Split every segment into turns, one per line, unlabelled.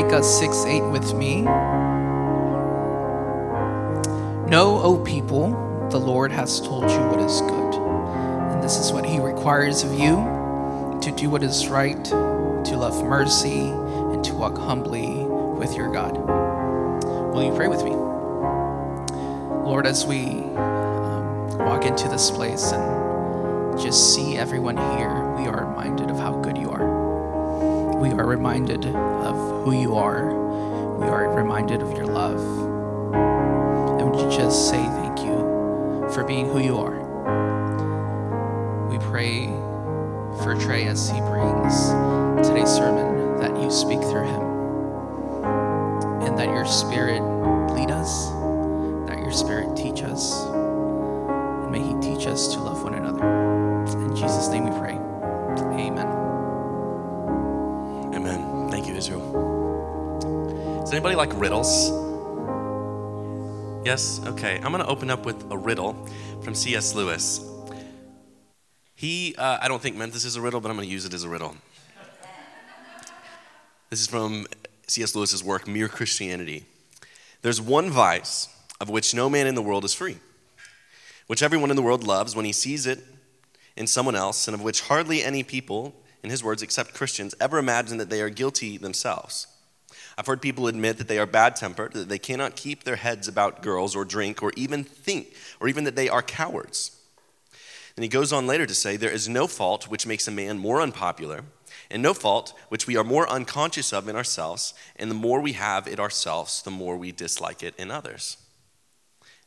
Micah 6 8 with me. Know, O people, the Lord has told you what is good. And this is what he requires of you to do what is right, to love mercy, and to walk humbly with your God. Will you pray with me? Lord, as we um, walk into this place and just see everyone here, we are reminded of how good you are. We are reminded of who you are. We are reminded of your love. And would you just say thank you for being who you are? We pray for Trey as he brings today's sermon that you speak through him and that your spirit lead us, that your spirit teach us, and may he teach us to love one another. In Jesus' name we pray. Amen.
Does anybody like riddles? Yes? Okay. I'm going to open up with a riddle from C.S. Lewis. He, uh, I don't think meant this as a riddle, but I'm going to use it as a riddle. This is from C.S. Lewis's work, Mere Christianity. There's one vice of which no man in the world is free, which everyone in the world loves when he sees it in someone else, and of which hardly any people, in his words, except Christians, ever imagine that they are guilty themselves. I've heard people admit that they are bad tempered, that they cannot keep their heads about girls or drink, or even think, or even that they are cowards. And he goes on later to say, There is no fault which makes a man more unpopular, and no fault which we are more unconscious of in ourselves, and the more we have it ourselves, the more we dislike it in others.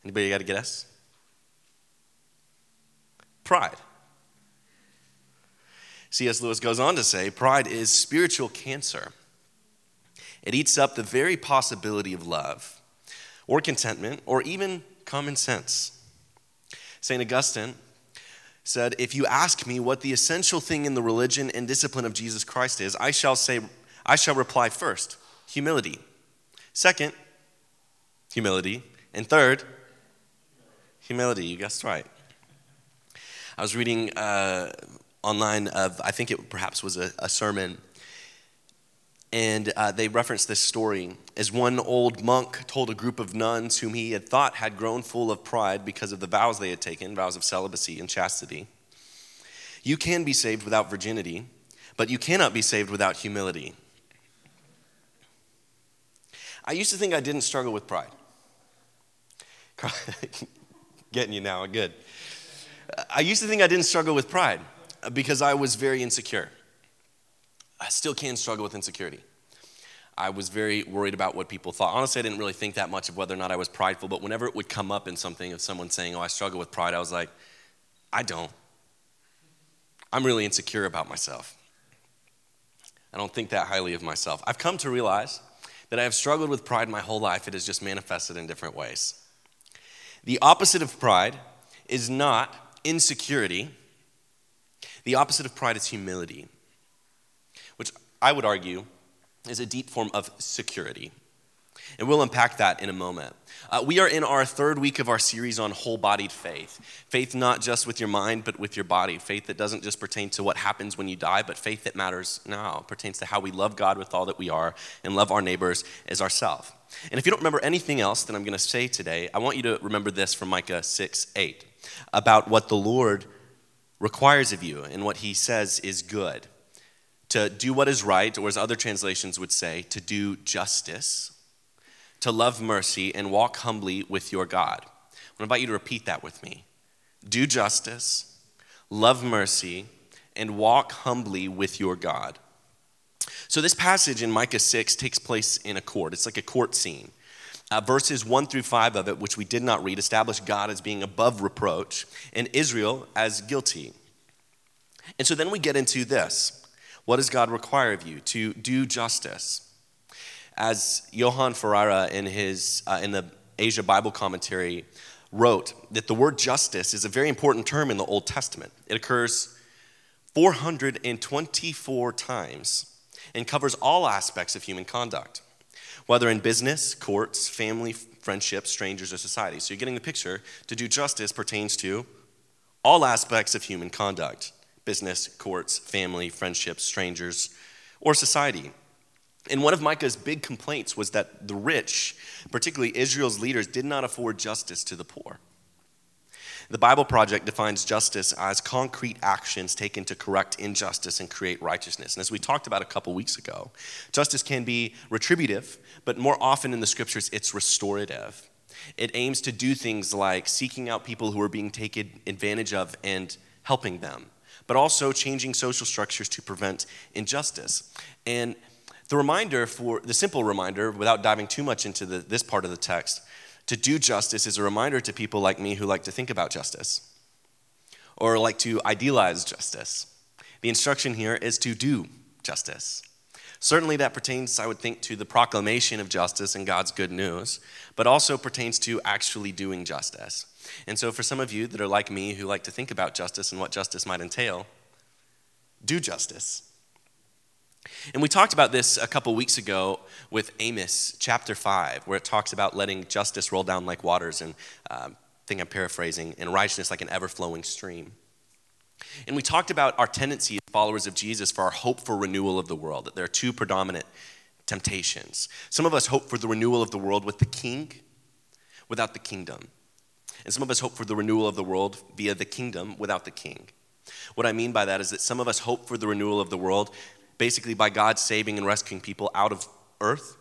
Anybody got a guess? Pride. C.S. Lewis goes on to say, Pride is spiritual cancer. It eats up the very possibility of love, or contentment, or even common sense. St. Augustine said, If you ask me what the essential thing in the religion and discipline of Jesus Christ is, I shall say, I shall reply first, humility. Second, humility. And third, humility. You guessed right. I was reading uh, online of, I think it perhaps was a, a sermon, and uh, they referenced this story as one old monk told a group of nuns whom he had thought had grown full of pride because of the vows they had taken, vows of celibacy and chastity. You can be saved without virginity, but you cannot be saved without humility. I used to think I didn't struggle with pride. Getting you now, good. I used to think I didn't struggle with pride because I was very insecure. I still can struggle with insecurity. I was very worried about what people thought. Honestly, I didn't really think that much of whether or not I was prideful, but whenever it would come up in something of someone saying, Oh, I struggle with pride, I was like, I don't. I'm really insecure about myself. I don't think that highly of myself. I've come to realize that I have struggled with pride my whole life, it has just manifested in different ways. The opposite of pride is not insecurity, the opposite of pride is humility, I would argue is a deep form of security. And we'll unpack that in a moment. Uh, we are in our third week of our series on whole bodied faith. Faith not just with your mind, but with your body. Faith that doesn't just pertain to what happens when you die, but faith that matters now. Pertains to how we love God with all that we are and love our neighbors as ourselves. And if you don't remember anything else that I'm going to say today, I want you to remember this from Micah 6 8 about what the Lord requires of you and what he says is good to do what is right, or as other translations would say, to do justice, to love mercy, and walk humbly with your God. I invite you to repeat that with me. Do justice, love mercy, and walk humbly with your God. So, this passage in Micah 6 takes place in a court. It's like a court scene. Uh, verses 1 through 5 of it, which we did not read, establish God as being above reproach and Israel as guilty. And so then we get into this. What does God require of you? To do justice. As Johann Ferrara in, his, uh, in the Asia Bible commentary wrote, that the word justice is a very important term in the Old Testament. It occurs 424 times and covers all aspects of human conduct, whether in business, courts, family, friendships, strangers, or society. So you're getting the picture. To do justice pertains to all aspects of human conduct business, courts, family, friendships, strangers, or society. And one of Micah's big complaints was that the rich, particularly Israel's leaders, did not afford justice to the poor. The Bible Project defines justice as concrete actions taken to correct injustice and create righteousness. And as we talked about a couple weeks ago, justice can be retributive, but more often in the scriptures, it's restorative. It aims to do things like seeking out people who are being taken advantage of and helping them, but also changing social structures to prevent injustice. And the reminder for the simple reminder, without diving too much into the, this part of the text, to do justice is a reminder to people like me who like to think about justice or like to idealize justice. The instruction here is to do justice. Certainly, that pertains, I would think, to the proclamation of justice and God's good news, but also pertains to actually doing justice. And so, for some of you that are like me who like to think about justice and what justice might entail, do justice. And we talked about this a couple weeks ago with Amos chapter 5, where it talks about letting justice roll down like waters, and um, I think I'm paraphrasing, and righteousness like an ever flowing stream. And we talked about our tendency as followers of Jesus for our hope for renewal of the world, that there are two predominant temptations. Some of us hope for the renewal of the world with the king without the kingdom. And some of us hope for the renewal of the world via the kingdom without the king. What I mean by that is that some of us hope for the renewal of the world basically by God saving and rescuing people out of earth,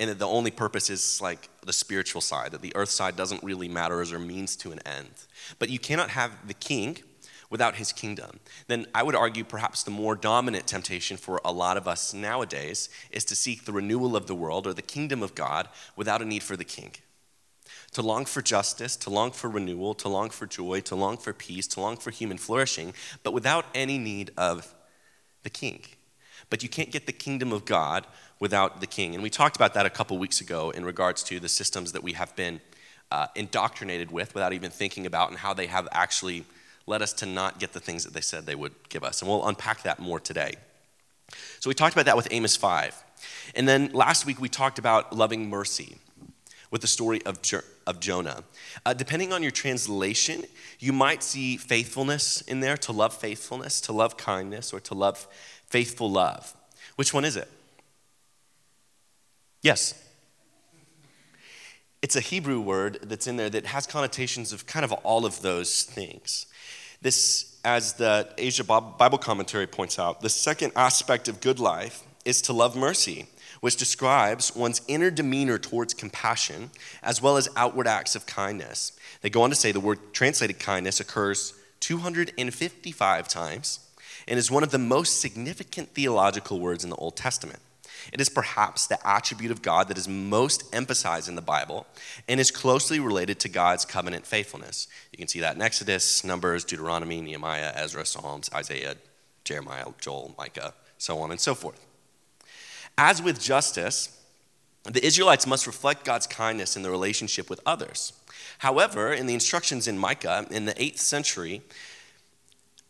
and that the only purpose is like the spiritual side, that the earth side doesn't really matter as a means to an end. But you cannot have the king without his kingdom. Then I would argue perhaps the more dominant temptation for a lot of us nowadays is to seek the renewal of the world or the kingdom of God without a need for the king. To long for justice, to long for renewal, to long for joy, to long for peace, to long for human flourishing, but without any need of the king. But you can't get the kingdom of God without the king. And we talked about that a couple weeks ago in regards to the systems that we have been uh, indoctrinated with without even thinking about and how they have actually led us to not get the things that they said they would give us. And we'll unpack that more today. So we talked about that with Amos 5. And then last week we talked about loving mercy with the story of, jo- of Jonah. Uh, depending on your translation, you might see faithfulness in there, to love faithfulness, to love kindness, or to love faithful love. Which one is it? Yes. It's a Hebrew word that's in there that has connotations of kind of all of those things. This, as the Asia Bible commentary points out, the second aspect of good life is to love mercy, which describes one's inner demeanor towards compassion as well as outward acts of kindness. They go on to say the word translated kindness occurs 255 times and is one of the most significant theological words in the Old Testament. It is perhaps the attribute of God that is most emphasized in the Bible and is closely related to God's covenant faithfulness. You can see that in Exodus, Numbers, Deuteronomy, Nehemiah, Ezra, Psalms, Isaiah, Jeremiah, Joel, Micah, so on and so forth. As with justice, the Israelites must reflect God's kindness in their relationship with others. However, in the instructions in Micah in the 8th century,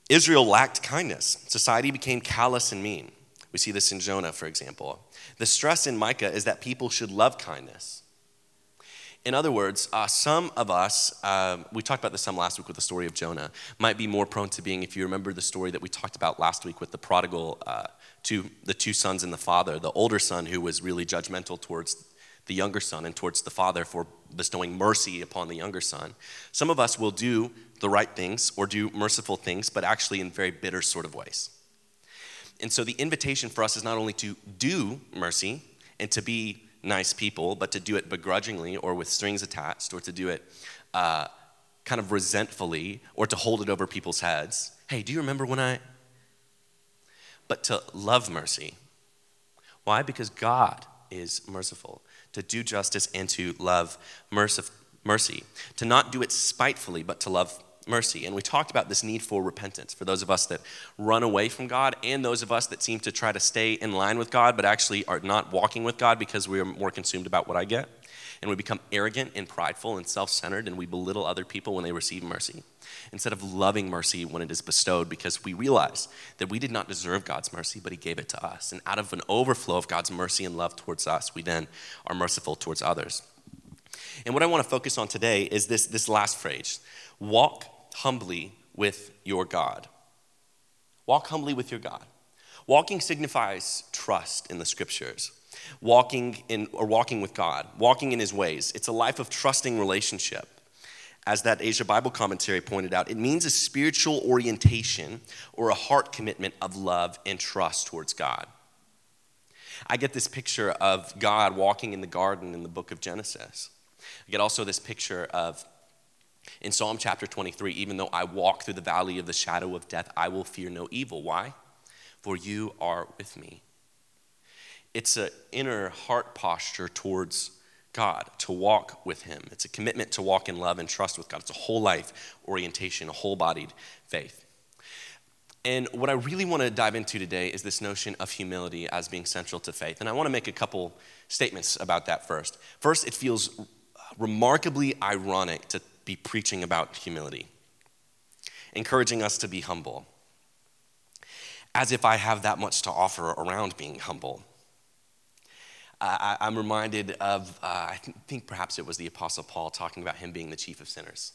Israel lacked kindness. Society became callous and mean. We see this in Jonah, for example. The stress in Micah is that people should love kindness. In other words, uh, some of us, uh, we talked about this some last week with the story of Jonah, might be more prone to being, if you remember the story that we talked about last week with the prodigal, uh, two, the two sons and the father, the older son who was really judgmental towards the younger son and towards the father for bestowing mercy upon the younger son. Some of us will do the right things or do merciful things, but actually in very bitter sort of ways. And so the invitation for us is not only to do mercy and to be nice people, but to do it begrudgingly or with strings attached, or to do it uh, kind of resentfully, or to hold it over people's heads. Hey, do you remember when I? But to love mercy. Why? Because God is merciful to do justice and to love mercy, to not do it spitefully, but to love mercy. And we talked about this need for repentance for those of us that run away from God and those of us that seem to try to stay in line with God, but actually are not walking with God because we are more consumed about what I get. And we become arrogant and prideful and self centered, and we belittle other people when they receive mercy instead of loving mercy when it is bestowed because we realize that we did not deserve God's mercy, but He gave it to us. And out of an overflow of God's mercy and love towards us, we then are merciful towards others. And what I want to focus on today is this, this last phrase walk humbly with your God. Walk humbly with your God. Walking signifies trust in the scriptures. walking in or walking with God, walking in his ways. It's a life of trusting relationship. As that Asia Bible commentary pointed out, it means a spiritual orientation or a heart commitment of love and trust towards God. I get this picture of God walking in the garden in the book of Genesis. I get also this picture of in Psalm chapter 23, even though I walk through the valley of the shadow of death, I will fear no evil. Why? For you are with me. It's an inner heart posture towards God, to walk with Him. It's a commitment to walk in love and trust with God. It's a whole life orientation, a whole bodied faith. And what I really want to dive into today is this notion of humility as being central to faith. And I want to make a couple statements about that first. First, it feels remarkably ironic to be preaching about humility, encouraging us to be humble, as if I have that much to offer around being humble. I, am reminded of, uh, I think perhaps it was the Apostle Paul talking about him being the chief of sinners.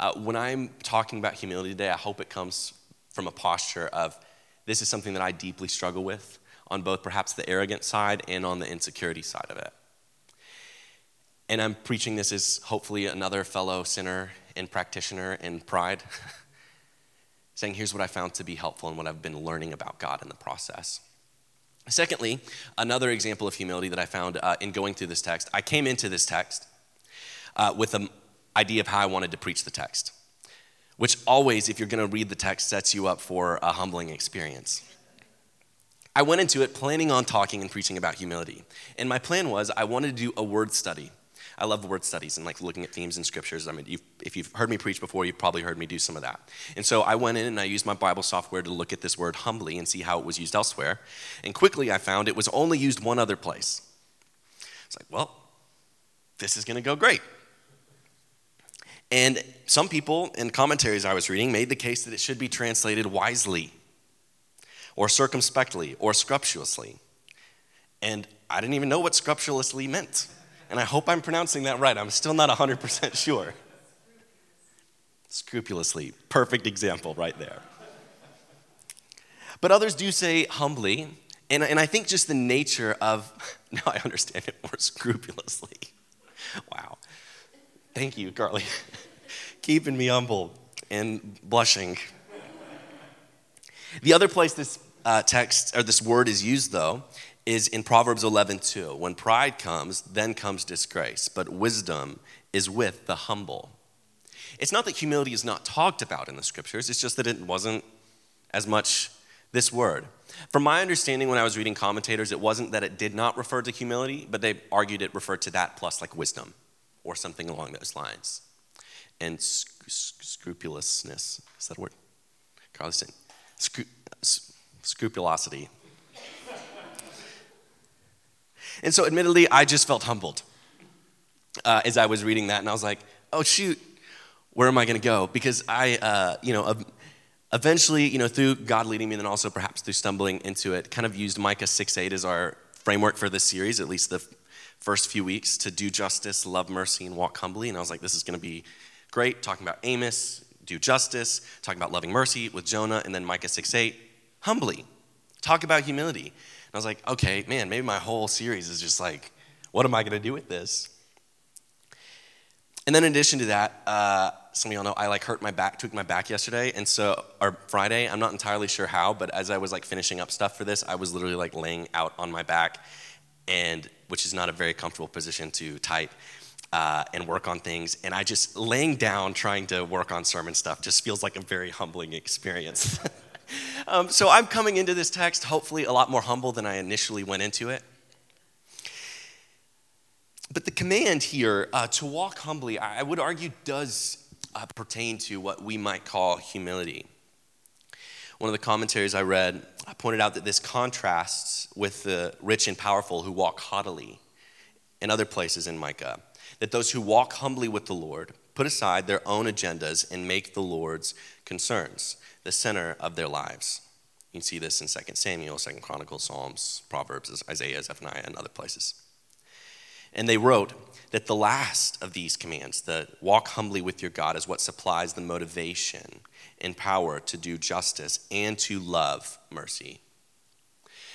Uh, when I'm talking about humility today, I hope it comes from a posture of this is something that I deeply struggle with on both perhaps the arrogant side and on the insecurity side of it. And I'm preaching this as hopefully another fellow sinner and practitioner in pride, saying, here's what I found to be helpful and what I've been learning about God in the process. Secondly, another example of humility that I found uh, in going through this text, I came into this text uh, with an idea of how I wanted to preach the text, which always, if you're going to read the text, sets you up for a humbling experience. I went into it planning on talking and preaching about humility. And my plan was I wanted to do a word study I love word studies and like looking at themes in scriptures. I mean, you've, if you've heard me preach before, you've probably heard me do some of that. And so I went in and I used my Bible software to look at this word humbly and see how it was used elsewhere. And quickly I found it was only used one other place. It's like, well, this is going to go great. And some people in commentaries I was reading made the case that it should be translated wisely or circumspectly or scrupulously. And I didn't even know what scrupulously meant and I hope I'm pronouncing that right. I'm still not 100% sure. Scrupulously. Perfect example right there. But others do say humbly, and, and I think just the nature of, now I understand it more scrupulously. Wow. Thank you, Carly. Keeping me humble and blushing. The other place this uh, text or this word is used, though, is in Proverbs 11, 2. When pride comes, then comes disgrace, but wisdom is with the humble. It's not that humility is not talked about in the scriptures, it's just that it wasn't as much this word. From my understanding, when I was reading commentators, it wasn't that it did not refer to humility, but they argued it referred to that plus like wisdom or something along those lines. And sc- scrupulousness, is that a word? Carlson. Scru- scrupulosity. And so, admittedly, I just felt humbled uh, as I was reading that, and I was like, oh, shoot, where am I going to go? Because I, uh, you know, eventually, you know, through God leading me, and then also perhaps through stumbling into it, kind of used Micah 6 8 as our framework for this series, at least the first few weeks, to do justice, love mercy, and walk humbly. And I was like, this is going to be great, talking about Amos, do justice, talking about loving mercy with Jonah, and then Micah 6 8, humbly. Talk about humility. I was like, okay, man, maybe my whole series is just like, what am I going to do with this? And then in addition to that, uh, some of y'all know I like hurt my back, tweaked my back yesterday, and so or Friday. I'm not entirely sure how, but as I was like finishing up stuff for this, I was literally like laying out on my back, and which is not a very comfortable position to type. Uh, and work on things. And I just laying down trying to work on sermon stuff just feels like a very humbling experience. um, so I'm coming into this text hopefully a lot more humble than I initially went into it. But the command here uh, to walk humbly, I would argue, does uh, pertain to what we might call humility. One of the commentaries I read I pointed out that this contrasts with the rich and powerful who walk haughtily in other places in Micah. That those who walk humbly with the Lord put aside their own agendas and make the Lord's concerns the center of their lives. You see this in 2 Samuel, 2 Chronicles, Psalms, Proverbs, Isaiah, Zephaniah, and other places. And they wrote that the last of these commands, the walk humbly with your God, is what supplies the motivation and power to do justice and to love mercy.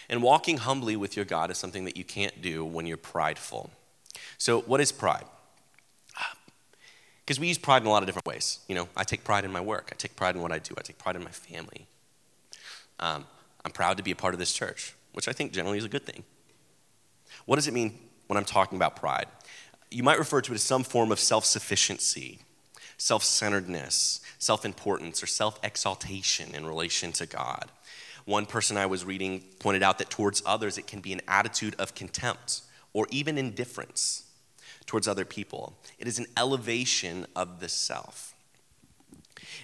And walking humbly with your God is something that you can't do when you're prideful. So, what is pride? Because we use pride in a lot of different ways. You know, I take pride in my work, I take pride in what I do, I take pride in my family. Um, I'm proud to be a part of this church, which I think generally is a good thing. What does it mean when I'm talking about pride? You might refer to it as some form of self sufficiency, self centeredness, self importance, or self exaltation in relation to God. One person I was reading pointed out that towards others it can be an attitude of contempt or even indifference towards other people. It is an elevation of the self.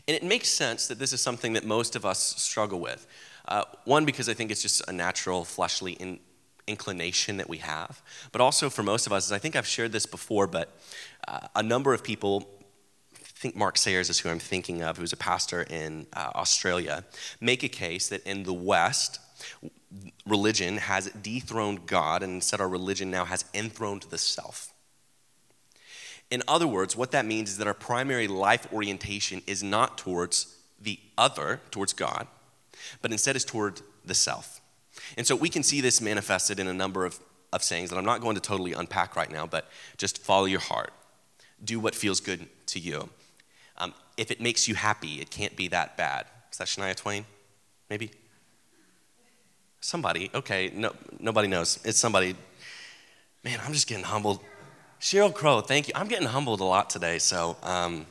And it makes sense that this is something that most of us struggle with. Uh, one, because I think it's just a natural fleshly in, inclination that we have, but also for most of us, I think I've shared this before, but uh, a number of people, I think Mark Sayers is who I'm thinking of, who's a pastor in uh, Australia, make a case that in the West, religion has dethroned God, and instead our religion now has enthroned the self. In other words, what that means is that our primary life orientation is not towards the other, towards God, but instead is toward the self. And so we can see this manifested in a number of, of sayings that I'm not going to totally unpack right now, but just follow your heart. Do what feels good to you. Um, if it makes you happy, it can't be that bad. Is that Shania Twain? Maybe? Somebody. Okay, no, nobody knows. It's somebody. Man, I'm just getting humbled. Sheryl Crow, thank you. I'm getting humbled a lot today, so um,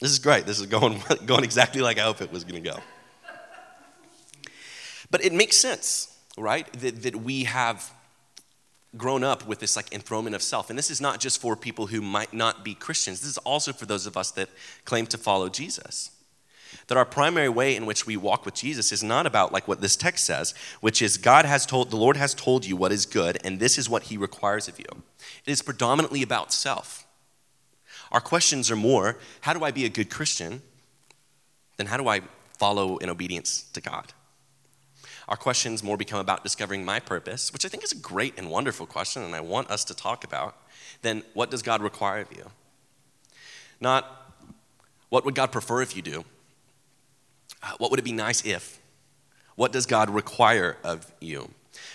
this is great. This is going, going exactly like I hope it was going to go. But it makes sense, right? That, that we have grown up with this like enthronement of self. And this is not just for people who might not be Christians, this is also for those of us that claim to follow Jesus. That our primary way in which we walk with Jesus is not about like what this text says, which is God has told, the Lord has told you what is good, and this is what he requires of you. It is predominantly about self. Our questions are more how do I be a good Christian than how do I follow in obedience to God? Our questions more become about discovering my purpose, which I think is a great and wonderful question, and I want us to talk about, than what does God require of you? Not what would God prefer if you do? Uh, what would it be nice if? What does God require of you?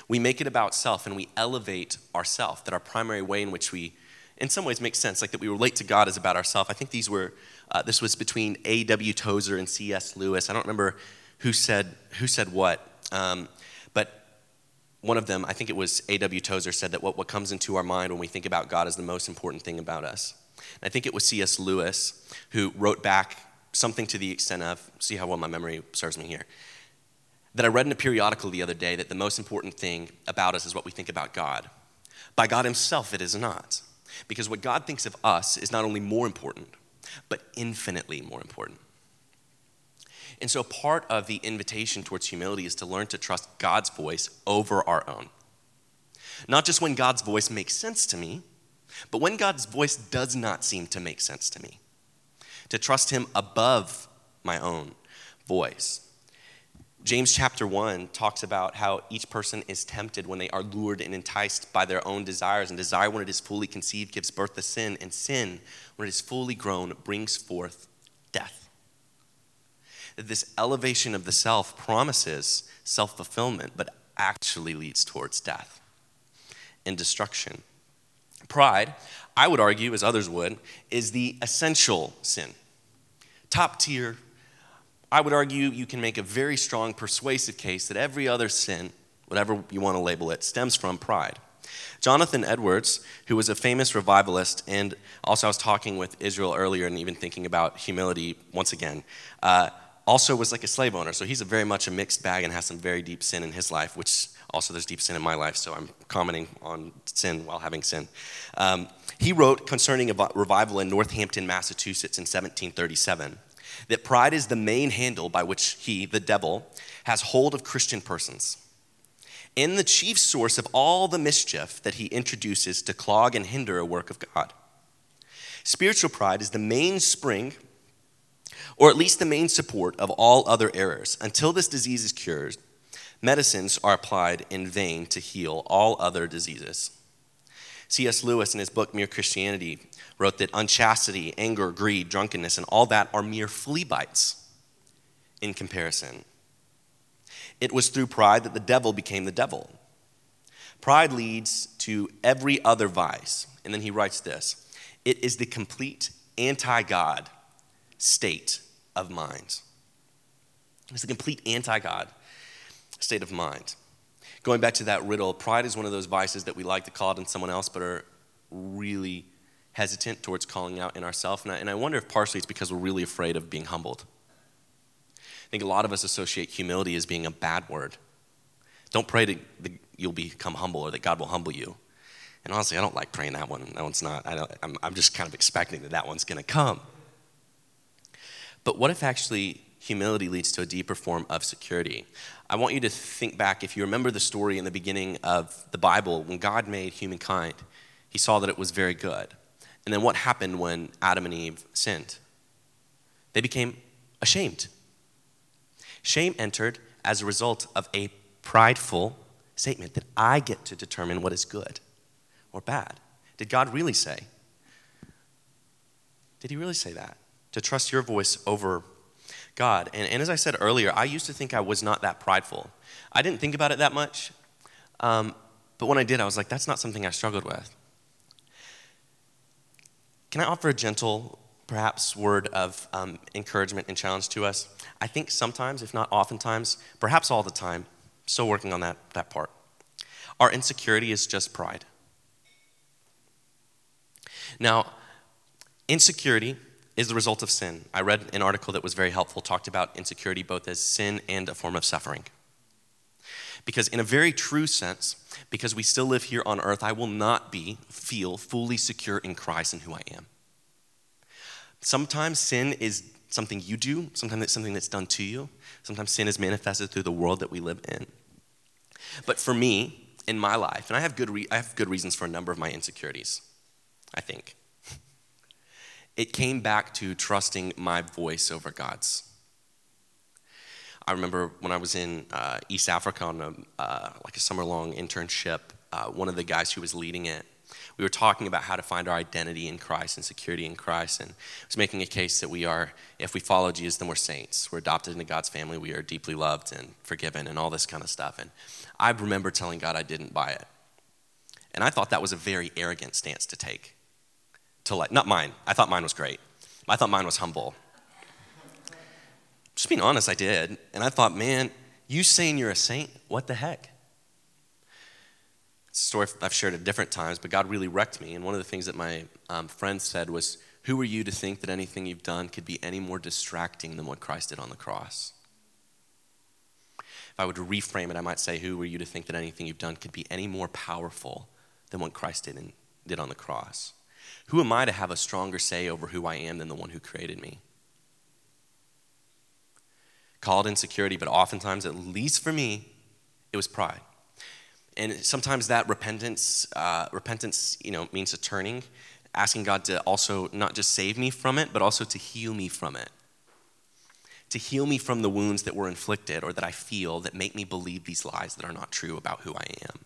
We make it about self and we elevate ourself, that our primary way in which we, in some ways, makes sense, like that we relate to God is about ourself. I think these were, uh, this was between A.W. Tozer and C.S. Lewis. I don't remember who said, who said what, um, but one of them, I think it was A.W. Tozer, said that what, what comes into our mind when we think about God is the most important thing about us. And I think it was C.S. Lewis who wrote back something to the extent of, see how well my memory serves me here, that I read in a periodical the other day that the most important thing about us is what we think about God. By God Himself, it is not. Because what God thinks of us is not only more important, but infinitely more important. And so, part of the invitation towards humility is to learn to trust God's voice over our own. Not just when God's voice makes sense to me, but when God's voice does not seem to make sense to me. To trust Him above my own voice. James chapter 1 talks about how each person is tempted when they are lured and enticed by their own desires. And desire, when it is fully conceived, gives birth to sin. And sin, when it is fully grown, brings forth death. This elevation of the self promises self fulfillment, but actually leads towards death and destruction. Pride, I would argue, as others would, is the essential sin. Top tier. I would argue you can make a very strong persuasive case that every other sin, whatever you want to label it, stems from pride. Jonathan Edwards, who was a famous revivalist, and also I was talking with Israel earlier and even thinking about humility once again, uh, also was like a slave owner. So he's a very much a mixed bag and has some very deep sin in his life, which also there's deep sin in my life, so I'm commenting on sin while having sin. Um, he wrote concerning a revival in Northampton, Massachusetts in 1737 that pride is the main handle by which he, the devil, has hold of Christian persons and the chief source of all the mischief that he introduces to clog and hinder a work of God. Spiritual pride is the main spring or at least the main support of all other errors. Until this disease is cured, medicines are applied in vain to heal all other diseases. C.S. Lewis, in his book Mere Christianity, wrote that unchastity, anger, greed, drunkenness, and all that are mere flea bites in comparison. It was through pride that the devil became the devil. Pride leads to every other vice. And then he writes this it is the complete anti God state of mind. It's the complete anti God state of mind. Going back to that riddle, pride is one of those vices that we like to call it in someone else, but are really hesitant towards calling out in ourselves. And, and I wonder if partially it's because we're really afraid of being humbled. I think a lot of us associate humility as being a bad word. Don't pray that you'll become humble or that God will humble you. And honestly, I don't like praying that one. That one's not. I am I'm just kind of expecting that that one's going to come. But what if actually humility leads to a deeper form of security? I want you to think back, if you remember the story in the beginning of the Bible, when God made humankind, he saw that it was very good. And then what happened when Adam and Eve sinned? They became ashamed. Shame entered as a result of a prideful statement that I get to determine what is good or bad. Did God really say? Did He really say that? To trust your voice over God. And, and as I said earlier, I used to think I was not that prideful. I didn't think about it that much, um, but when I did, I was like, that's not something I struggled with. Can I offer a gentle, perhaps, word of um, encouragement and challenge to us? I think sometimes, if not oftentimes, perhaps all the time, still working on that, that part. Our insecurity is just pride. Now, insecurity is the result of sin. I read an article that was very helpful, talked about insecurity both as sin and a form of suffering. Because, in a very true sense, because we still live here on earth, I will not be, feel fully secure in Christ and who I am. Sometimes sin is something you do, sometimes it's something that's done to you, sometimes sin is manifested through the world that we live in. But for me, in my life, and I have good, re- I have good reasons for a number of my insecurities, I think. It came back to trusting my voice over God's. I remember when I was in uh, East Africa on a, uh, like a summer long internship, uh, one of the guys who was leading it, we were talking about how to find our identity in Christ and security in Christ. And was making a case that we are, if we follow Jesus, then we're saints. We're adopted into God's family. We are deeply loved and forgiven and all this kind of stuff. And I remember telling God I didn't buy it. And I thought that was a very arrogant stance to take. To like, not mine. I thought mine was great. I thought mine was humble just being honest, I did. And I thought, man, you saying you're a saint, what the heck? It's a story I've shared at different times, but God really wrecked me. And one of the things that my um, friend said was, Who are you to think that anything you've done could be any more distracting than what Christ did on the cross? If I would reframe it, I might say, Who are you to think that anything you've done could be any more powerful than what Christ did, in, did on the cross? Who am I to have a stronger say over who I am than the one who created me? called insecurity, but oftentimes, at least for me, it was pride. And sometimes that repentance, uh, repentance, you know, means a turning, asking God to also not just save me from it, but also to heal me from it. To heal me from the wounds that were inflicted or that I feel that make me believe these lies that are not true about who I am.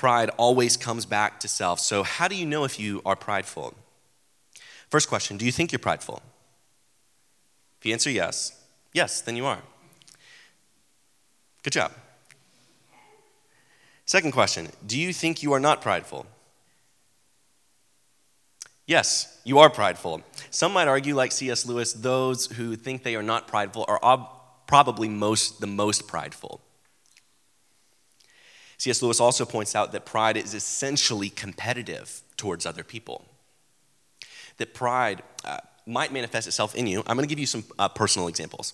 Pride always comes back to self. So, how do you know if you are prideful? First question Do you think you're prideful? If you answer yes, yes, then you are. Good job. Second question Do you think you are not prideful? Yes, you are prideful. Some might argue, like C.S. Lewis, those who think they are not prideful are ob- probably most, the most prideful. C.S. Lewis also points out that pride is essentially competitive towards other people. That pride, uh, might manifest itself in you. I'm going to give you some uh, personal examples.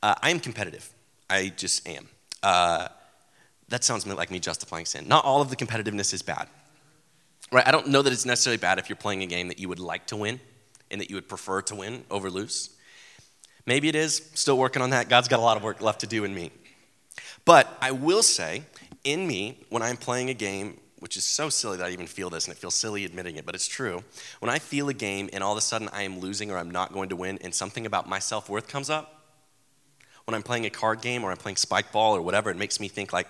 Uh, I am competitive. I just am. Uh, that sounds like me justifying sin. Not all of the competitiveness is bad. Right? I don't know that it's necessarily bad if you're playing a game that you would like to win and that you would prefer to win over lose. Maybe it is. Still working on that. God's got a lot of work left to do in me. But I will say, in me, when I'm playing a game which is so silly that I even feel this, and it feels silly admitting it, but it's true. When I feel a game and all of a sudden I am losing or I'm not going to win, and something about my self worth comes up, when I'm playing a card game or I'm playing spike ball or whatever, it makes me think like,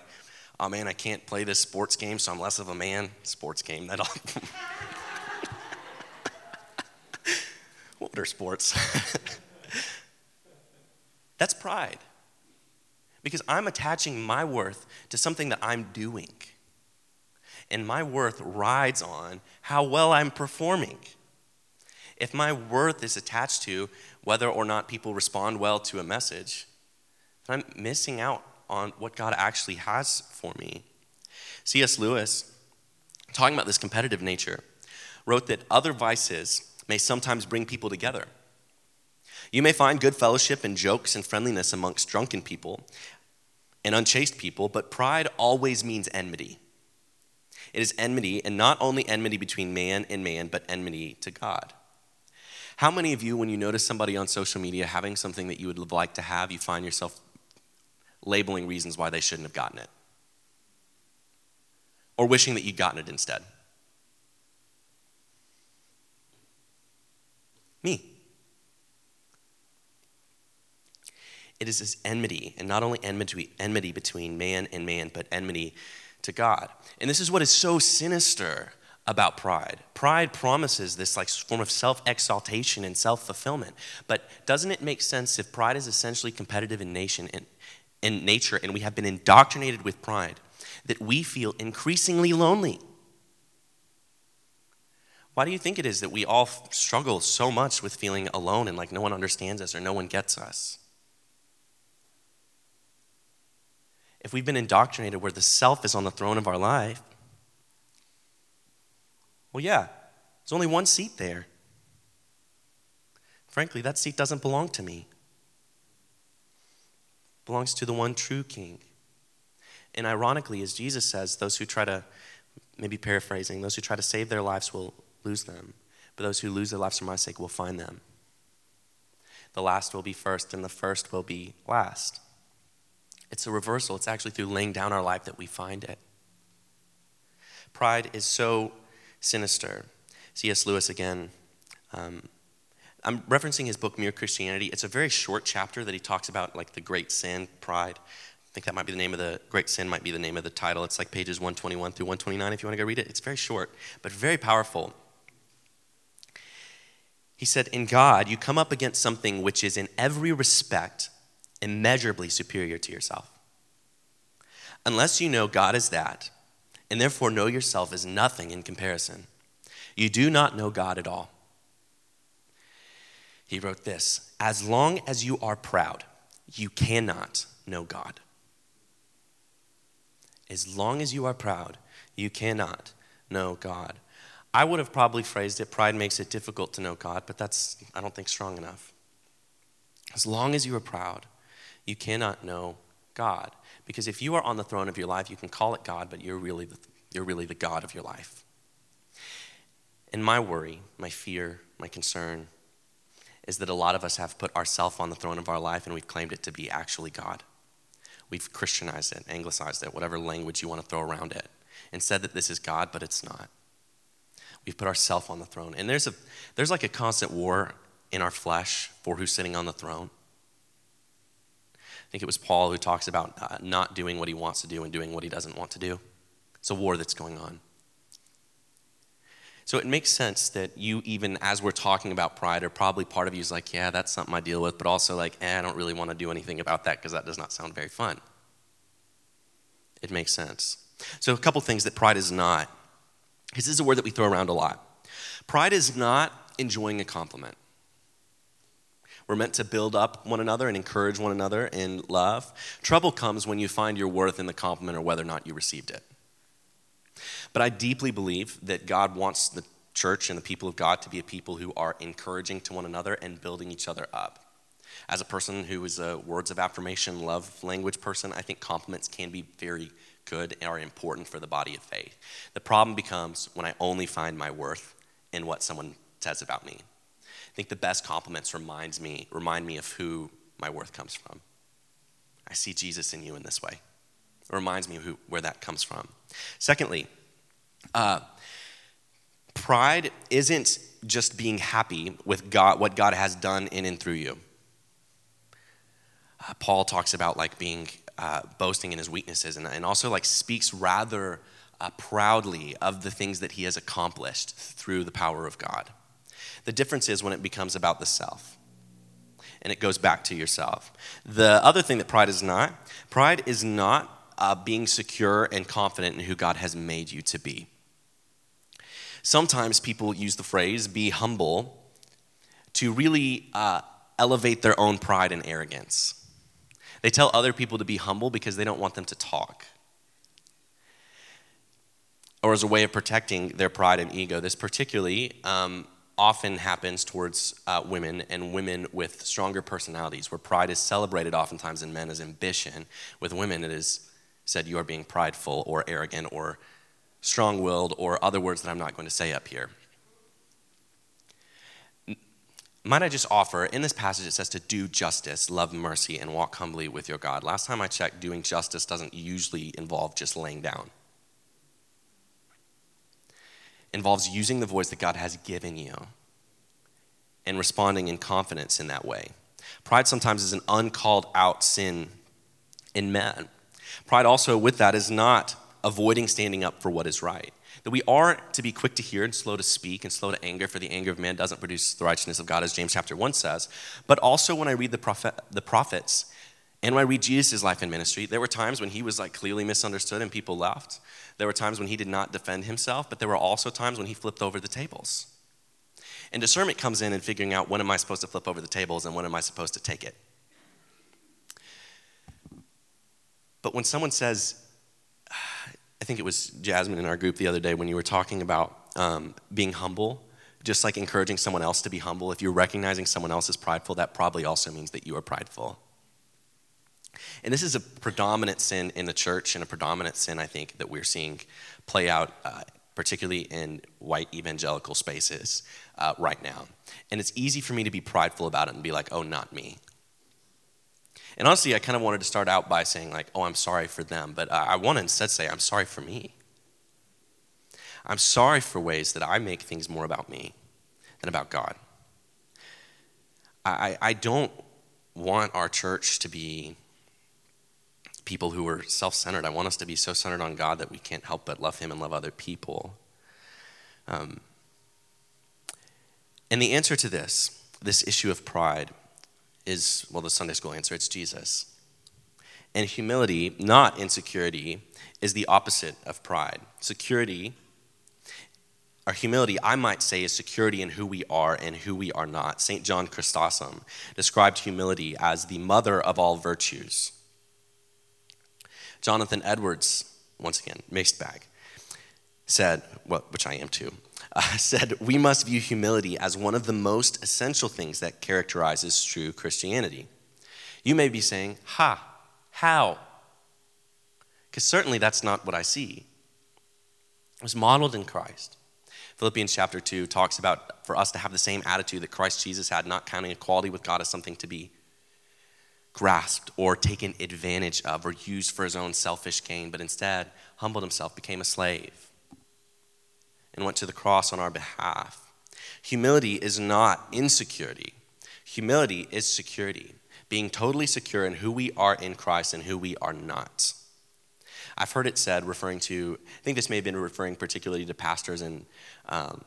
oh man, I can't play this sports game, so I'm less of a man. Sports game, that all. what are sports? That's pride. Because I'm attaching my worth to something that I'm doing. And my worth rides on how well I'm performing. If my worth is attached to whether or not people respond well to a message, then I'm missing out on what God actually has for me. C.S. Lewis, talking about this competitive nature, wrote that other vices may sometimes bring people together. You may find good fellowship and jokes and friendliness amongst drunken people and unchaste people, but pride always means enmity. It is enmity, and not only enmity between man and man, but enmity to God. How many of you, when you notice somebody on social media having something that you would like to have, you find yourself labeling reasons why they shouldn't have gotten it? Or wishing that you'd gotten it instead? Me. It is this enmity, and not only enmity, enmity between man and man, but enmity to God. And this is what is so sinister about pride. Pride promises this like form of self-exaltation and self-fulfillment. But doesn't it make sense if pride is essentially competitive in nation and in nature and we have been indoctrinated with pride that we feel increasingly lonely? Why do you think it is that we all struggle so much with feeling alone and like no one understands us or no one gets us? If we've been indoctrinated where the self is on the throne of our life, well, yeah, there's only one seat there. Frankly, that seat doesn't belong to me. It belongs to the one true king. And ironically, as Jesus says, those who try to, maybe paraphrasing, those who try to save their lives will lose them, but those who lose their lives for my sake will find them. The last will be first, and the first will be last. It's a reversal. It's actually through laying down our life that we find it. Pride is so sinister. C.S. Lewis again. Um, I'm referencing his book Mere Christianity. It's a very short chapter that he talks about like the great sin, pride. I think that might be the name of the great sin might be the name of the title. It's like pages 121 through 129 if you want to go read it. It's very short, but very powerful. He said, In God, you come up against something which is in every respect immeasurably superior to yourself. Unless you know God is that, and therefore know yourself as nothing in comparison. You do not know God at all. He wrote this As long as you are proud, you cannot know God. As long as you are proud, you cannot know God. I would have probably phrased it pride makes it difficult to know God, but that's, I don't think, strong enough. As long as you are proud, you cannot know God. Because if you are on the throne of your life, you can call it God, but you're really the, you're really the God of your life. And my worry, my fear, my concern is that a lot of us have put ourself on the throne of our life and we've claimed it to be actually God. We've Christianized it, anglicized it, whatever language you want to throw around it, and said that this is God, but it's not. We've put ourselves on the throne. And there's, a, there's like a constant war in our flesh for who's sitting on the throne. I think it was Paul who talks about uh, not doing what he wants to do and doing what he doesn't want to do. It's a war that's going on. So it makes sense that you, even as we're talking about pride, are probably part of you is like, yeah, that's something I deal with, but also like, eh, I don't really want to do anything about that because that does not sound very fun. It makes sense. So, a couple things that pride is not, this is a word that we throw around a lot. Pride is not enjoying a compliment. We're meant to build up one another and encourage one another in love. Trouble comes when you find your worth in the compliment or whether or not you received it. But I deeply believe that God wants the church and the people of God to be a people who are encouraging to one another and building each other up. As a person who is a words of affirmation, love language person, I think compliments can be very good and are important for the body of faith. The problem becomes when I only find my worth in what someone says about me think the best compliments reminds me, remind me of who my worth comes from. I see Jesus in you in this way. It reminds me of who, where that comes from. Secondly, uh, pride isn't just being happy with God, what God has done in and through you. Uh, Paul talks about like being uh, boasting in his weaknesses and, and also like speaks rather uh, proudly of the things that he has accomplished through the power of God. The difference is when it becomes about the self. and it goes back to yourself. The other thing that pride is not pride is not uh, being secure and confident in who God has made you to be. Sometimes people use the phrase be humble to really uh, elevate their own pride and arrogance. They tell other people to be humble because they don't want them to talk. Or as a way of protecting their pride and ego. This particularly um, often happens towards uh, women and women with stronger personalities, where pride is celebrated oftentimes in men as ambition. With women, it is said you are being prideful or arrogant or strong willed or other words that I'm not going to say up here. Might I just offer, in this passage it says to do justice, love mercy, and walk humbly with your God. Last time I checked, doing justice doesn't usually involve just laying down. Involves using the voice that God has given you and responding in confidence in that way. Pride sometimes is an uncalled out sin in men. Pride also, with that, is not avoiding standing up for what is right. That we are to be quick to hear and slow to speak and slow to anger, for the anger of man doesn't produce the righteousness of God, as James chapter 1 says. But also, when I read the, prophet, the prophets and when I read Jesus' life and ministry, there were times when he was like clearly misunderstood and people left. There were times when he did not defend himself, but there were also times when he flipped over the tables. And discernment comes in in figuring out when am I supposed to flip over the tables and when am I supposed to take it. But when someone says, I think it was Jasmine in our group the other day when you were talking about um, being humble, just like encouraging someone else to be humble. If you're recognizing someone else is prideful, that probably also means that you are prideful. And this is a predominant sin in the church and a predominant sin, I think, that we're seeing play out, uh, particularly in white evangelical spaces uh, right now. And it's easy for me to be prideful about it and be like, oh, not me. And honestly, I kind of wanted to start out by saying, like, oh, I'm sorry for them, but uh, I want to instead say, I'm sorry for me. I'm sorry for ways that I make things more about me than about God. I, I don't want our church to be people who are self centered. I want us to be so centered on God that we can't help but love Him and love other people. Um, and the answer to this, this issue of pride, is, well, the Sunday school answer it's Jesus. And humility, not insecurity, is the opposite of pride. Security, or humility, I might say, is security in who we are and who we are not. St. John Chrysostom described humility as the mother of all virtues. Jonathan Edwards, once again, mixed bag, said, well, which I am too, uh, said, We must view humility as one of the most essential things that characterizes true Christianity. You may be saying, Ha, how? Because certainly that's not what I see. It was modeled in Christ. Philippians chapter 2 talks about for us to have the same attitude that Christ Jesus had, not counting equality with God as something to be grasped or taken advantage of or used for his own selfish gain, but instead humbled himself, became a slave and went to the cross on our behalf. Humility is not insecurity, humility is security, being totally secure in who we are in Christ and who we are not. I've heard it said, referring to, I think this may have been referring particularly to pastors and um,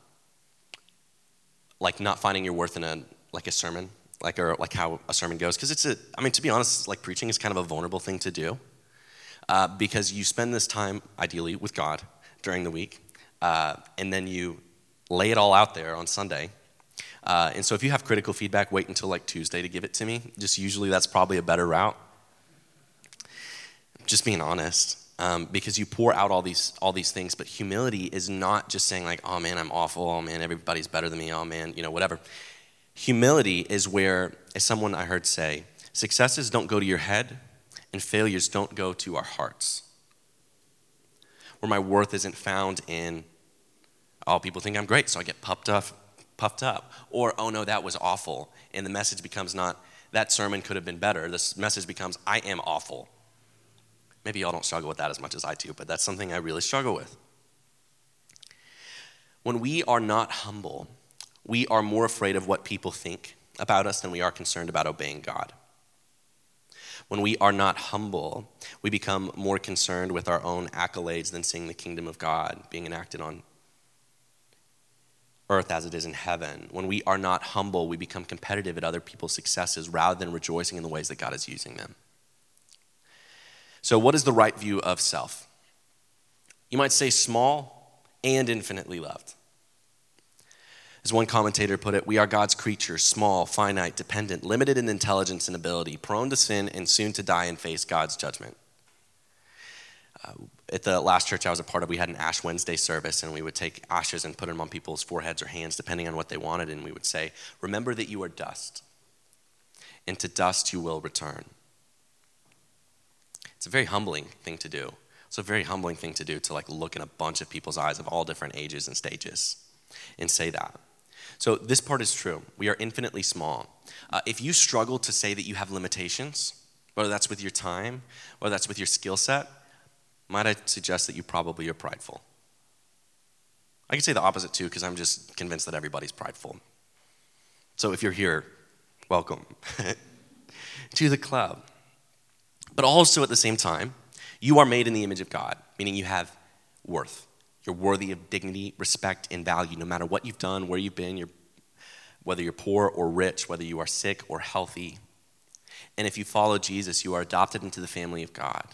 like not finding your worth in a like a sermon, like or like how a sermon goes, because it's a, I mean, to be honest, like preaching is kind of a vulnerable thing to do, uh, because you spend this time ideally with God during the week, uh, and then you lay it all out there on Sunday. Uh, and so if you have critical feedback, wait until like Tuesday to give it to me. Just usually that's probably a better route. Just being honest. Um, because you pour out all these all these things, but humility is not just saying like, "Oh man, I'm awful. Oh man, everybody's better than me. Oh man, you know, whatever." Humility is where, as someone I heard say, successes don't go to your head, and failures don't go to our hearts. Where my worth isn't found in Oh, people think I'm great, so I get puffed up, puffed up. Or, oh no, that was awful. And the message becomes not, that sermon could have been better. This message becomes, I am awful. Maybe y'all don't struggle with that as much as I do, but that's something I really struggle with. When we are not humble, we are more afraid of what people think about us than we are concerned about obeying God. When we are not humble, we become more concerned with our own accolades than seeing the kingdom of God being enacted on earth as it is in heaven. When we are not humble, we become competitive at other people's successes rather than rejoicing in the ways that God is using them. So, what is the right view of self? You might say small and infinitely loved. As one commentator put it, we are God's creatures, small, finite, dependent, limited in intelligence and ability, prone to sin, and soon to die and face God's judgment. Uh, at the last church I was a part of, we had an Ash Wednesday service, and we would take ashes and put them on people's foreheads or hands, depending on what they wanted, and we would say, Remember that you are dust, and to dust you will return. It's a very humbling thing to do. It's a very humbling thing to do to like look in a bunch of people's eyes of all different ages and stages and say that. So this part is true. We are infinitely small. Uh, if you struggle to say that you have limitations, whether that's with your time, whether that's with your skill set, might I suggest that you probably are prideful? I could say the opposite too, because I'm just convinced that everybody's prideful. So if you're here, welcome to the club. But also at the same time, you are made in the image of God, meaning you have worth. You're worthy of dignity, respect, and value, no matter what you've done, where you've been, you're, whether you're poor or rich, whether you are sick or healthy. And if you follow Jesus, you are adopted into the family of God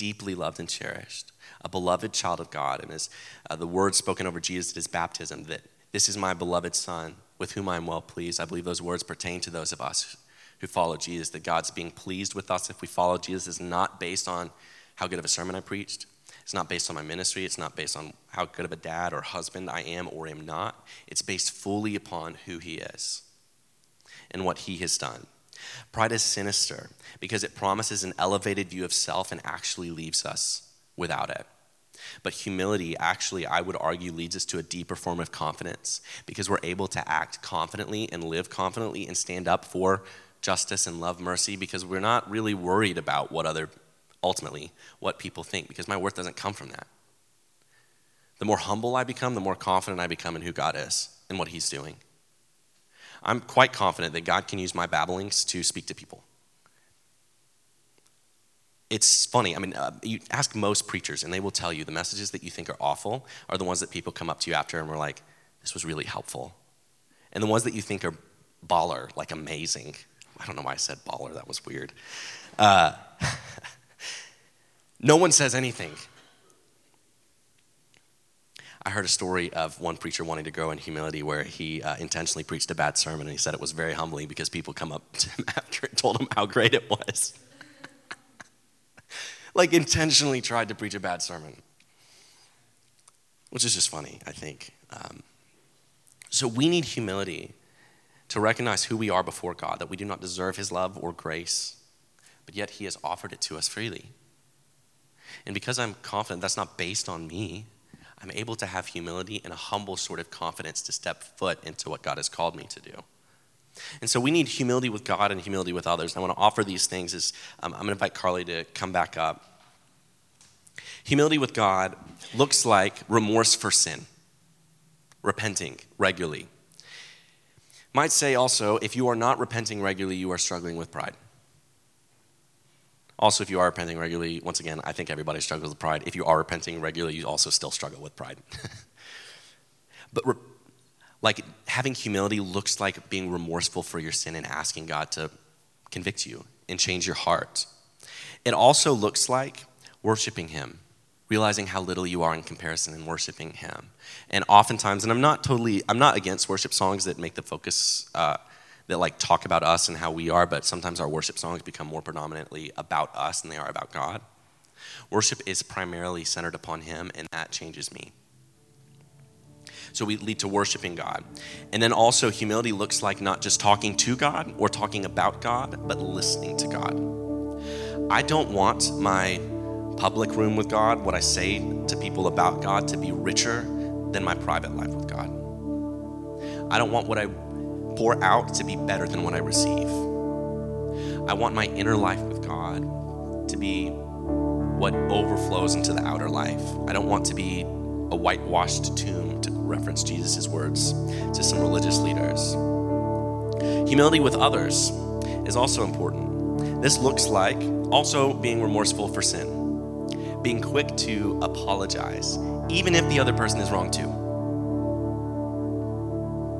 deeply loved and cherished, a beloved child of God. And as uh, the words spoken over Jesus at his baptism, that this is my beloved Son with whom I am well pleased, I believe those words pertain to those of us who follow Jesus, that God's being pleased with us if we follow Jesus is not based on how good of a sermon I preached. It's not based on my ministry. It's not based on how good of a dad or husband I am or am not. It's based fully upon who he is and what he has done. Pride is sinister because it promises an elevated view of self and actually leaves us without it. But humility actually, I would argue, leads us to a deeper form of confidence because we're able to act confidently and live confidently and stand up for justice and love mercy because we're not really worried about what other, ultimately, what people think because my worth doesn't come from that. The more humble I become, the more confident I become in who God is and what He's doing. I'm quite confident that God can use my babblings to speak to people. It's funny. I mean, uh, you ask most preachers, and they will tell you the messages that you think are awful are the ones that people come up to you after and were like, this was really helpful. And the ones that you think are baller, like amazing. I don't know why I said baller, that was weird. Uh, no one says anything. I heard a story of one preacher wanting to grow in humility where he uh, intentionally preached a bad sermon and he said it was very humbling because people come up to him after and told him how great it was. like intentionally tried to preach a bad sermon, which is just funny, I think. Um, so we need humility to recognize who we are before God, that we do not deserve his love or grace, but yet he has offered it to us freely. And because I'm confident that's not based on me, I'm able to have humility and a humble sort of confidence to step foot into what God has called me to do. And so we need humility with God and humility with others. And I want to offer these things as um, I'm going to invite Carly to come back up. Humility with God looks like remorse for sin, repenting regularly. Might say also, if you are not repenting regularly, you are struggling with pride. Also, if you are repenting regularly, once again, I think everybody struggles with pride. If you are repenting regularly, you also still struggle with pride. but re- like having humility looks like being remorseful for your sin and asking God to convict you and change your heart. It also looks like worshiping Him, realizing how little you are in comparison and worshiping Him. And oftentimes, and I'm not totally, I'm not against worship songs that make the focus. Uh, that like talk about us and how we are, but sometimes our worship songs become more predominantly about us than they are about God. Worship is primarily centered upon Him, and that changes me. So we lead to worshiping God. And then also, humility looks like not just talking to God or talking about God, but listening to God. I don't want my public room with God, what I say to people about God, to be richer than my private life with God. I don't want what I pour out to be better than what I receive. I want my inner life with God to be what overflows into the outer life. I don't want to be a whitewashed tomb, to reference Jesus' words to some religious leaders. Humility with others is also important. This looks like also being remorseful for sin, being quick to apologize, even if the other person is wrong too.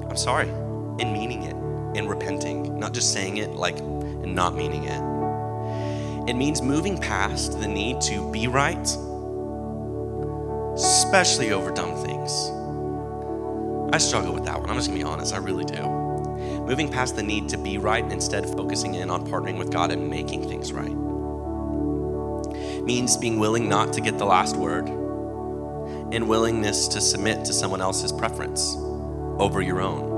I'm sorry, and meaning it, and repenting, not just saying it like and not meaning it. It means moving past the need to be right, especially over dumb things. I struggle with that one. I'm just gonna be honest, I really do. Moving past the need to be right instead focusing in on partnering with God and making things right. Means being willing not to get the last word and willingness to submit to someone else's preference over your own.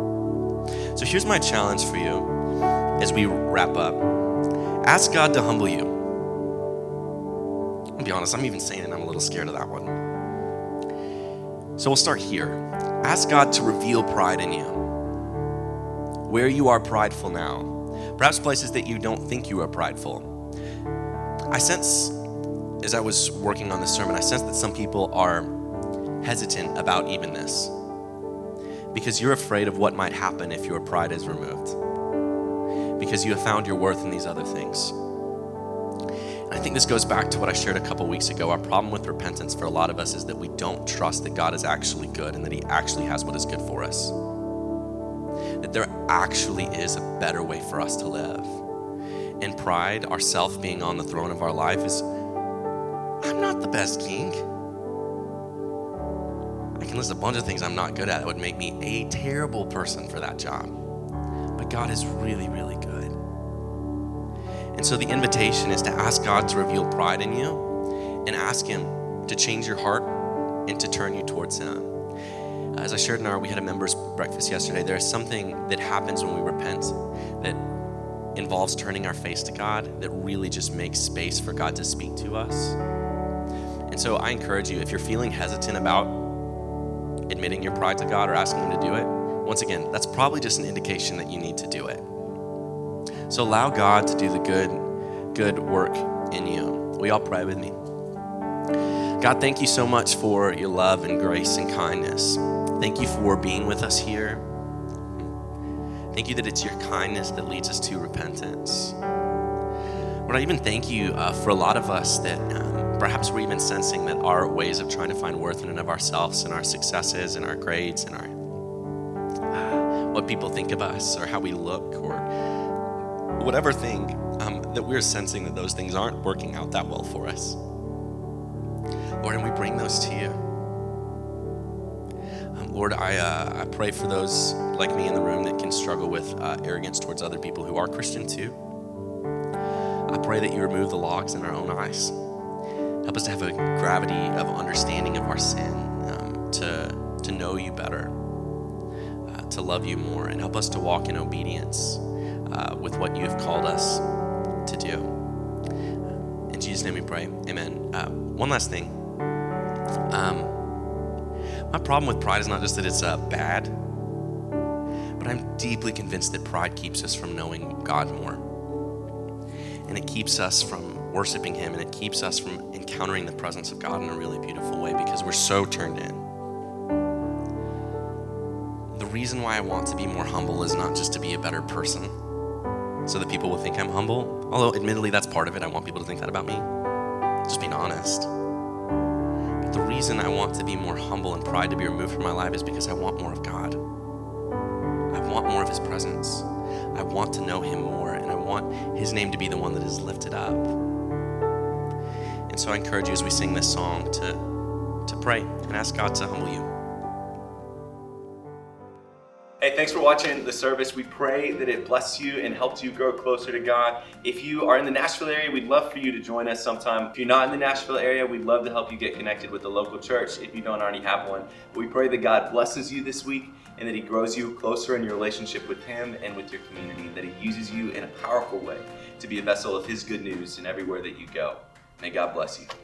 So here's my challenge for you as we wrap up ask God to humble you. I'll be honest, I'm even saying it, I'm a little scared of that one. So we'll start here. Ask God to reveal pride in you. Where you are prideful now, perhaps places that you don't think you are prideful. I sense, as I was working on this sermon, I sense that some people are hesitant about even this because you're afraid of what might happen if your pride is removed, because you have found your worth in these other things. And I think this goes back to what I shared a couple weeks ago. Our problem with repentance for a lot of us is that we don't trust that God is actually good and that He actually has what is good for us. That there actually is a better way for us to live. And pride, our self being on the throne of our life, is I'm not the best king. I can list a bunch of things I'm not good at that would make me a terrible person for that job. But God is really, really good. And so the invitation is to ask God to reveal pride in you and ask Him to change your heart and to turn you towards Him. As I shared in our, we had a members' breakfast yesterday. There is something that happens when we repent that involves turning our face to God that really just makes space for God to speak to us. And so I encourage you, if you're feeling hesitant about admitting your pride to God or asking Him to do it, once again, that's probably just an indication that you need to do it. So allow God to do the good, good work in you. You all pray with me? God, thank you so much for your love and grace and kindness. Thank you for being with us here. Thank you that it's your kindness that leads us to repentance. Lord, I even thank you uh, for a lot of us that um, perhaps we're even sensing that our ways of trying to find worth in and of ourselves and our successes and our grades and our uh, what people think of us or how we look or whatever thing um, that we're sensing that those things aren't working out that well for us. Lord, and we bring those to you. Um, Lord, I, uh, I pray for those like me in the room that can struggle with uh, arrogance towards other people who are Christian too. I pray that you remove the logs in our own eyes. Help us to have a gravity of understanding of our sin, um, to, to know you better, uh, to love you more, and help us to walk in obedience uh, with what you have called us to do. In Jesus' name we pray. Amen. Uh, one last thing. Um, my problem with pride is not just that it's uh, bad, but I'm deeply convinced that pride keeps us from knowing God more. And it keeps us from worshiping Him, and it keeps us from encountering the presence of God in a really beautiful way because we're so turned in. The reason why I want to be more humble is not just to be a better person so that people will think I'm humble, although admittedly that's part of it. I want people to think that about me. Just being honest. But the reason I want to be more humble and pride to be removed from my life is because I want more of God. I want more of His presence. I want to know Him more, and I want His name to be the one that is lifted up. And so I encourage you as we sing this song to, to pray and ask God to humble you.
Hey, thanks for watching the service. We pray that it blessed you and helped you grow closer to God. If you are in the Nashville area, we'd love for you to join us sometime. If you're not in the Nashville area, we'd love to help you get connected with the local church if you don't already have one. We pray that God blesses you this week and that He grows you closer in your relationship with Him and with your community, that He uses you in a powerful way to be a vessel of His good news in everywhere that you go. May God bless you.